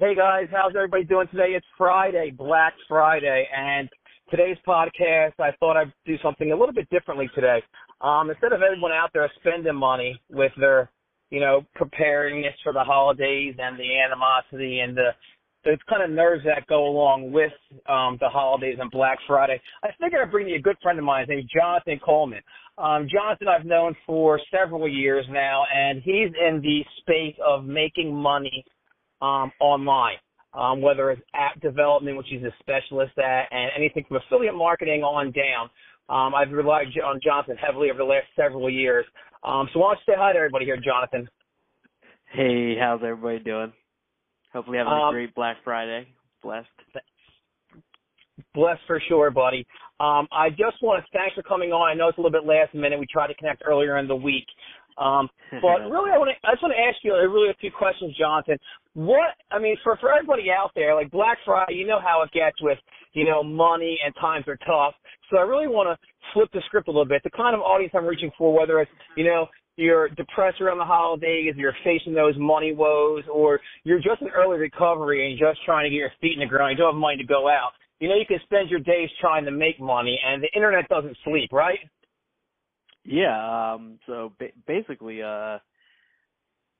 Hey guys, how's everybody doing today? It's Friday, Black Friday, and today's podcast, I thought I'd do something a little bit differently today. Um, instead of everyone out there spending money with their, you know, preparedness for the holidays and the animosity and the the kind of nerves that go along with um, the holidays and Black Friday, I figured I'd bring you a good friend of mine named Jonathan Coleman. Um, Jonathan I've known for several years now, and he's in the space of making money um, online, um, whether it's app development, which he's a specialist at, and anything from affiliate marketing on down. Um, I've relied on Jonathan heavily over the last several years. Um, so why don't you say hi to everybody here, Jonathan? Hey, how's everybody doing? Hopefully having Um, a great Black Friday. Blessed. Blessed for sure, buddy. Um, I just want to thanks for coming on. I know it's a little bit last minute. We tried to connect earlier in the week. Um, but really, I want to, I just want to ask you a really a few questions, Jonathan. What, I mean, for, for everybody out there, like Black Friday, you know how it gets with, you know, money and times are tough. So I really want to flip the script a little bit. The kind of audience I'm reaching for, whether it's, you know, you're depressed around the holidays, you're facing those money woes, or you're just in early recovery and just trying to get your feet in the ground, you don't have money to go out. You know, you can spend your days trying to make money, and the internet doesn't sleep, right? Yeah. Um. So ba- basically, uh,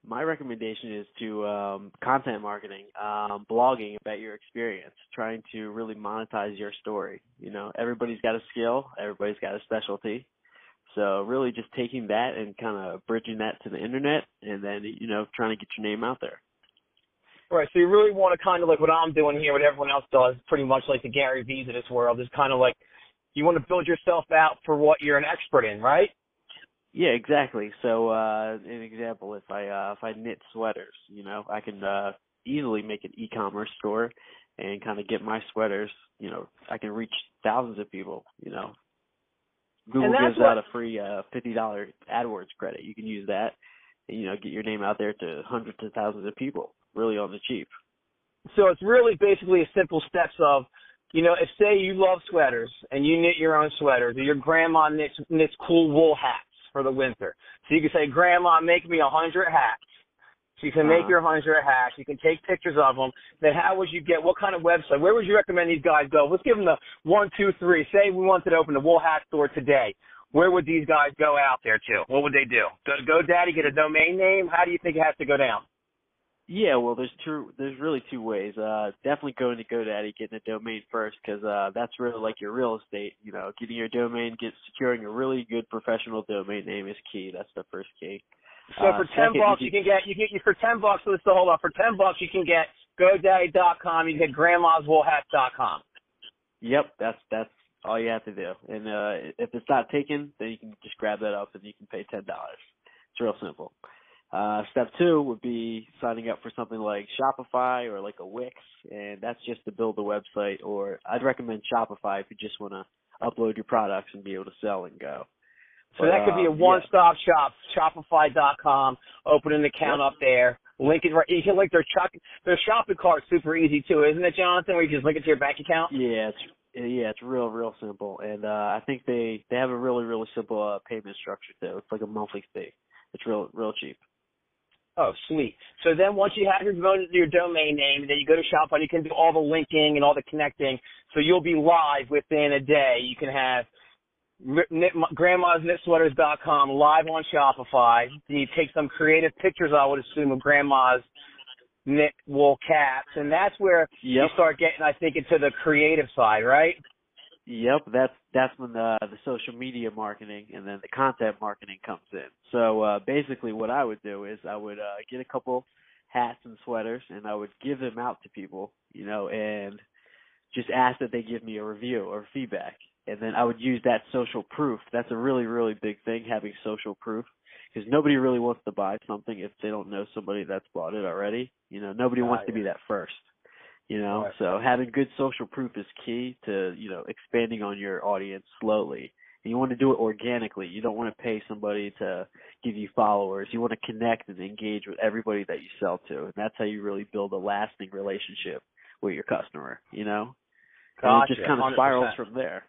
my recommendation is to um, content marketing, um, blogging about your experience, trying to really monetize your story. You know, everybody's got a skill, everybody's got a specialty. So really, just taking that and kind of bridging that to the internet, and then you know, trying to get your name out there. Right. So you really want to kind of like what I'm doing here, what everyone else does, pretty much like the Gary V's of this world, is kind of like you want to build yourself out for what you're an expert in, right? Yeah, exactly. So uh an example, if I uh if I knit sweaters, you know, I can uh easily make an e-commerce store and kind of get my sweaters, you know, I can reach thousands of people, you know. Google gives what- out a free uh fifty dollar AdWords credit. You can use that and you know, get your name out there to hundreds of thousands of people, really on the cheap. So it's really basically a simple steps of, you know, if say you love sweaters and you knit your own sweaters, or your grandma knits knits cool wool hats for the winter. So you can say, Grandma, make me a hundred hats. So you can make Uh-huh. your hundred hats. You can take pictures of them. Then how would you get? What kind of website? Where would you recommend these guys go? Let's give them the one, two, three. Say we wanted to open a wool hat store today. Where would these guys go out there to? What would they do? Go to GoDaddy, get a domain name. How do you think it has to go down? Yeah, well, there's two. There's really two ways. Uh, definitely going to GoDaddy, getting a domain first, because uh, that's really like your real estate. You know, getting your domain, get securing a really good professional domain name is key. That's the first key. So Uh, for ten second, bucks, you you can get you can for ten bucks. So let's hold on. For ten bucks, you can get GoDaddy.com. You can get Grandma'sWoolHats.com. Yep, that's that's all you have to do. And uh, if it's not taken, then you can just grab that up and you can pay ten dollars. It's real simple. Uh, step two would be signing up for something like Shopify or like a Wix, and that's just to build a website. Or I'd recommend Shopify if you just want to upload your products and be able to sell and go. So But, that could be a um, one-stop shop. Shopify.com. Open an account Yep. up there. Link it right. You can link their shop, their shopping cart. Super easy too, isn't it, Jonathan? Where you just link it to your bank account. Yeah, it's yeah, it's real, real simple, and uh, I think they they have a really, really simple uh, payment structure too. It's like a monthly fee. It's real, real cheap. Oh, sweet. So then once you have your your domain name, then you go to Shopify. You can do all the linking and all the connecting. So you'll be live within a day. You can have grandma's knit, grandma's knitsweaters.com live on Shopify. Then you take some creative pictures, I would assume, of grandma's knit wool caps, and that's where you start getting, I think, into the creative side, right? Yep, that's that's when the the social media marketing and then the content marketing comes in. So uh basically what I would do is I would uh get a couple hats and sweaters and I would give them out to people, you know, and just ask that they give me a review or feedback. And then I would use that social proof. That's a really really big thing having social proof because nobody really wants to buy something if they don't know somebody that's bought it already. You know, nobody Ah, wants to be that first you know? Right. so having good social proof is key to you know expanding on your audience slowly. And you want to do it organically. You don't want to pay somebody to give you followers. You want to connect and engage with everybody that you sell to. And that's how you really build a lasting relationship with your customer you know? And it just kind of 100%. spirals from there.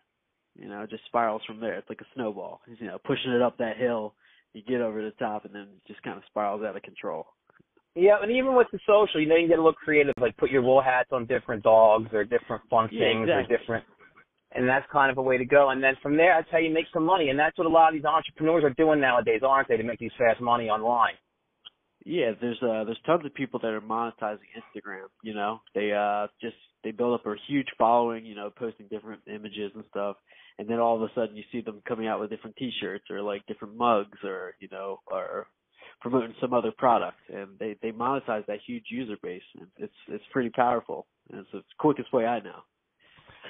You know it just spirals from there. It's like a snowball. You know pushing it up that hill you get over the top and then it just kind of spirals out of control Yeah, and even with the social, you know, you can get a little creative, like put your wool hats on different dogs or different fun Yeah, things exactly. or different, and that's kind of a way to go. And then from there, that's how you make some money, and that's what a lot of these entrepreneurs are doing nowadays, aren't they, to make these fast money online? Yeah, there's uh there's tons of people that are monetizing Instagram, you know. They uh just they build up a huge following, you know, posting different images and stuff. And then all of a sudden you see them coming out with different t-shirts or like different mugs or, you know, or promoting some other product and they they monetize that huge user base and it's it's pretty powerful. And it's the quickest way I know.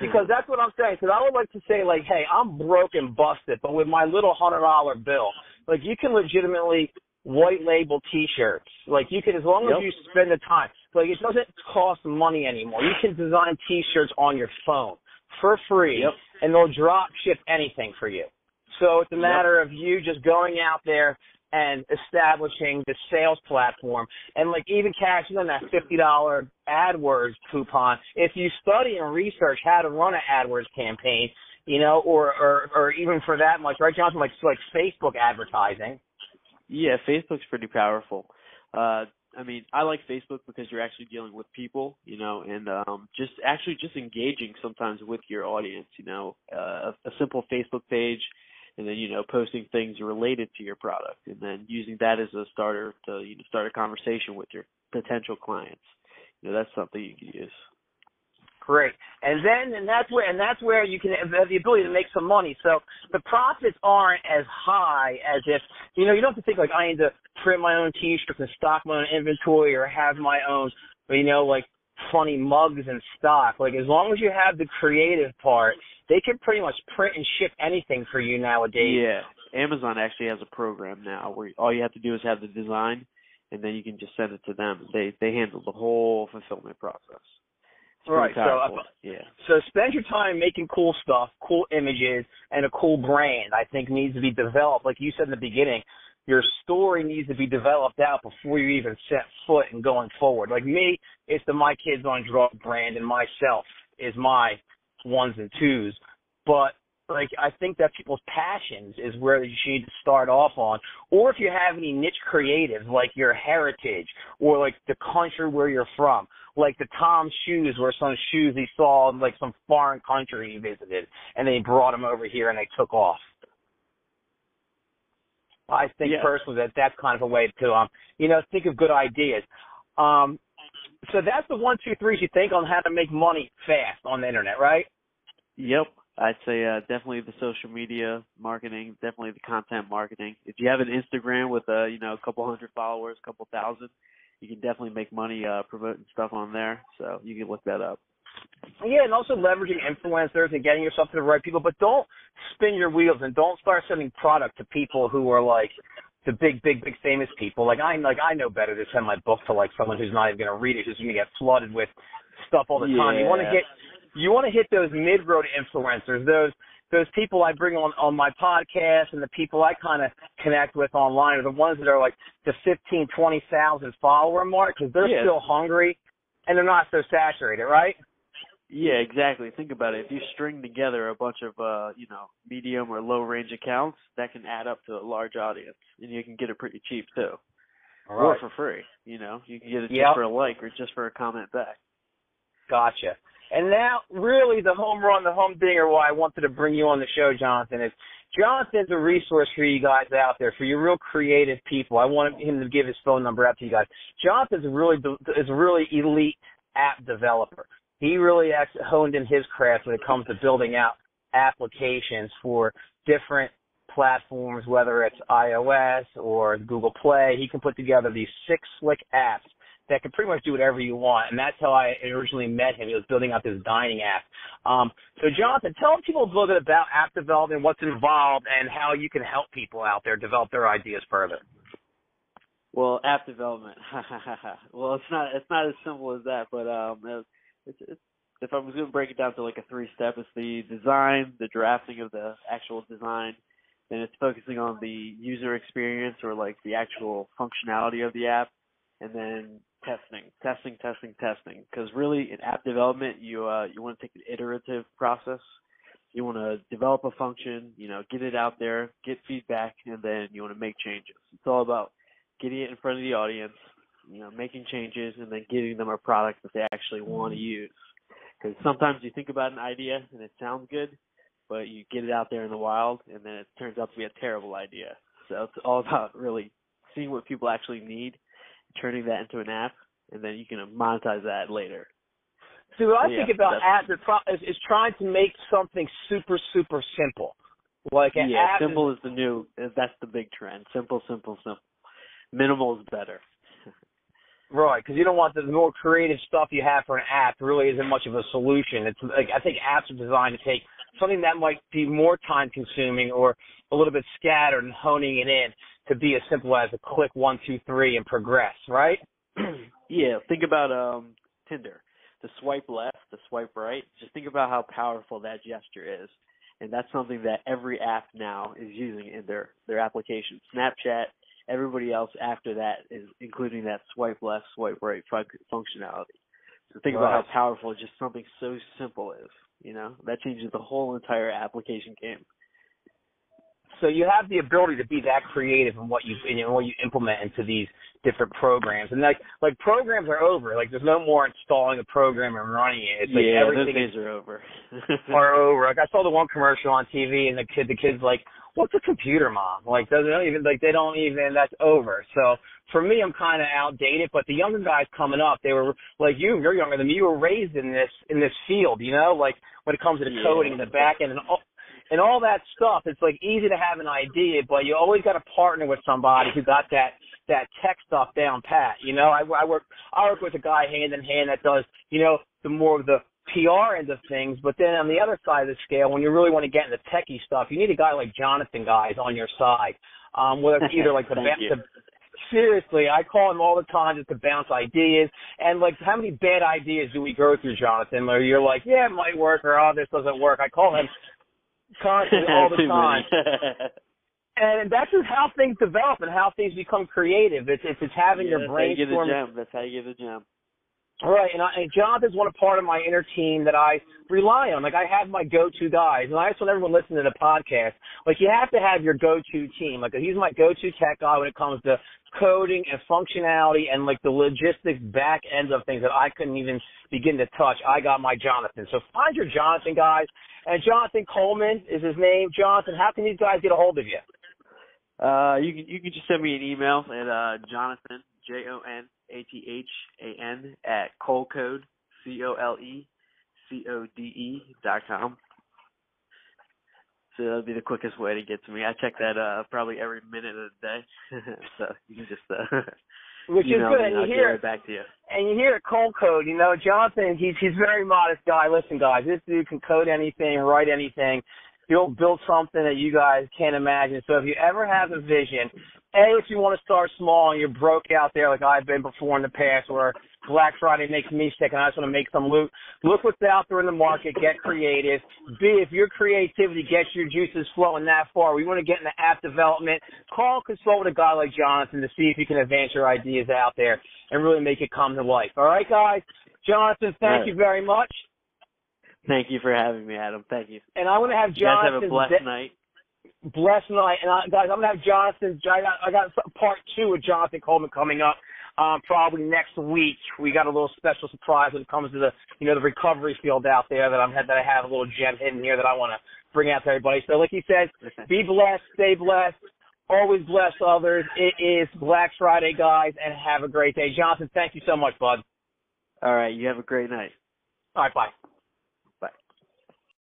Because that's what I'm saying. Because I would like to say, like, hey, I'm broke and busted, but with my little hundred dollar bill, like, you can legitimately white label T-shirts. Like, you can, as long as you spend the time. Like, it doesn't cost money anymore. You can design T-shirts on your phone for free, Yep. and they'll drop ship anything for you. So it's a Yep. matter of you just going out there and establishing the sales platform and like even cashing in that fifty dollar AdWords coupon. If you study and research how to run an AdWords campaign, you know, or or or even for that much, right, Jonathan, like like Facebook advertising. Yeah, Facebook's pretty powerful. Uh I mean, I like Facebook because you're actually dealing with people, you know, and um just actually just engaging sometimes with your audience, you know, uh, a, a simple Facebook page and then you know posting things related to your product and then using that as a starter to you know start a conversation with your potential clients. You know, that's something you can use. Great. And then and that's where and that's where you can have the ability to make some money. So the profits aren't as high as if you know, you don't have to think like I need to print my own t shirts and stock my own inventory or have my own you know, like funny mugs in stock. Like as long as you have the creative part, they can pretty much print and ship anything for you nowadays. Yeah, Amazon actually has a program now where all you have to do is have the design, and then you can just send it to them. They they handle the whole fulfillment process. It's Right, so uh, powerful. yeah, So spend your time making cool stuff, cool images, and a cool brand. I think needs to be developed. Like you said in the beginning, your story needs to be developed out before you even set foot and going forward. Like me, it's the My Kids on Drug brand, and myself is my ones and twos. But like I think that people's passions is where you need to start off on. Or if you have any niche creatives like your heritage or like the country where you're from. Like the Tom shoes were some shoes he saw in like some foreign country he visited and they brought them over here and they took off. I think personally that that's kind of a way to um you know think of good ideas. Um so that's the one two threes you think on how to make money fast on the internet, right? yep. I'd say uh, definitely the social media marketing, definitely the content marketing. If you have an Instagram with a you know a couple hundred followers, a couple thousand, you can definitely make money uh, promoting stuff on there. So you can look that up. Yeah, and also leveraging influencers and getting yourself to the right people, but don't spin your wheels and don't start sending product to people who are like the big, big, big famous people. Like I like I know better to send my book to like someone who's not even gonna read it, who's gonna get flooded with stuff all the time. You wanna get you wanna hit those mid road influencers, those those people I bring on on my podcast and the people I kind of connect with online are the ones that are like the fifteen, twenty thousand follower mark because they're Yeah. still hungry and they're not so saturated, right? Yeah, exactly. Think about it. If you string together a bunch of uh, you know, medium or low range accounts, that can add up to a large audience, and you can get it pretty cheap too, or for free. You know, you can get it Yep. just for a like or just for a comment back. Gotcha. And now, really, the home run, the home dinger, why I wanted to bring you on the show, Jonathan, is Jonathan's a resource for you guys out there, for your real creative people. I want him to give his phone number out to you guys. Jonathan's a really is a really elite app developer. He really honed in his craft when it comes to building out applications for different platforms, whether it's iOS or Google Play. He can put together these six slick apps that can pretty much do whatever you want. And that's how I originally met him. He was building out this dining app. Um, so, Jonathan, tell people a little bit about app development, what's involved, and how you can help people out there develop their ideas further. Well, app development. well, it's not it's not as simple as that, but um, it's, it's if I was going to break it down to like a three step, it's the design, the drafting of the actual design, then it's focusing on the user experience or like the actual functionality of the app, and then testing, testing, testing, testing. Because really, in app development, you uh you want to take an iterative process. You want to develop a function, you know, get it out there, get feedback, and then you want to make changes. It's all about getting it in front of the audience, you know, making changes and then giving them a product that they actually want to mm. use. Because sometimes you think about an idea and it sounds good, but you get it out there in the wild and then it turns out to be a terrible idea. So it's all about really seeing what people actually need, turning that into an app, and then you can monetize that later. See, what I Yeah, think about apps is, is, is trying to make something super, super simple. Like an yeah, app is- simple is the new. That's the big trend. Simple, simple, simple. Minimal is better. Right, because you don't want the more creative stuff you have for an app really isn't much of a solution. It's like I think apps are designed to take something that might be more time consuming or a little bit scattered and honing it in to be as simple as a click one, two, three and progress, right? yeah, think about um Tinder. The swipe left, the swipe right. Just think about how powerful that gesture is. And that's something that every app now is using in their their application. Snapchat, everybody else after that is including that swipe left, swipe right fun- functionality. So think about how powerful just something so simple is. You know, that changes the whole entire application game. So you have the ability to be that creative in what you in what you implement into these different programs. And like like programs are over. Like there's no more installing a program and running it. It's like yeah, those everything days are over. are over. Like I saw the one commercial on TV, and the kid, the kid's like, "What's a computer, mom?" Like doesn't even like they don't even. That's over. So for me, I'm kind of outdated. But the younger guys coming up, they were like you. You're younger than me. You were raised in this in this field, you know. Like when it comes to the coding and the back end and all. And all that stuff, it's like easy to have an idea, but you always got to partner with somebody who got that that tech stuff down pat. You know, I, I work I work with a guy hand in hand that does you know the more of the PR end of things, but then on the other side of the scale, when you really want to get into techie stuff, you need a guy like Jonathan guys on your side. Um, whether it's either like the, ba- the seriously, I call him all the time just to bounce ideas. And like, how many bad ideas do we go through, Jonathan? Where you're like, yeah, it might work, or oh, this doesn't work. I call him constantly all the time and that's just how things develop and how things become creative. It's it's, it's having Yeah, your that's how you get the gem. That's how you get the gem. Right, and, I, and Jonathan's one part of my inner team that I rely on. Like I have my go-to guys, and I just want everyone listening to the podcast. Like you have to have your go-to team. Like he's my go-to tech guy when it comes to coding and functionality and like the logistics back end of things that I couldn't even begin to touch. I got my Jonathan. So find your Jonathan guys. And Jonathan Coleman is his name. Jonathan, how can these guys get a hold of you? Uh, you can you can just send me an email at uh, Jonathan J O N A T H A N at colecode C O L E C O D E dot com. So that'll be the quickest way to get to me. I check that uh probably every minute of the day. so you can just uh Which is good. And you I'll get hear right back to you. and you hear it cold code, you know, Jonathan, he's he's a very modest guy. Listen, guys, this dude can code anything, write anything. He'll build something that you guys can't imagine. So if you ever have a vision, A, if you want to start small and you're broke out there like I've been before in the past where Black Friday makes me sick and I just want to make some loot, look what's out there in the market, get creative. B, if your creativity gets your juices flowing that far, we want to get into app development, call and consult with a guy like Jonathan to see if you can advance your ideas out there and really make it come to life. All right, guys? Jonathan, thank right. you very much. Thank you for having me, Adam. Thank you. And I want to have You guys have a blessed night. blessed night. And I, guys, I'm gonna have Jonathan. I got, I got part two with Jonathan Coleman coming up. Um, probably next week. We got a little special surprise when it comes to the, you know, the recovery field out there that I'm that I have a little gem hidden here that I want to bring out to everybody. So, like he said, be blessed, stay blessed, always bless others. It is Black Friday, guys, and have a great day. Jonathan, thank you so much, bud. All right, you have a great night. All right, bye.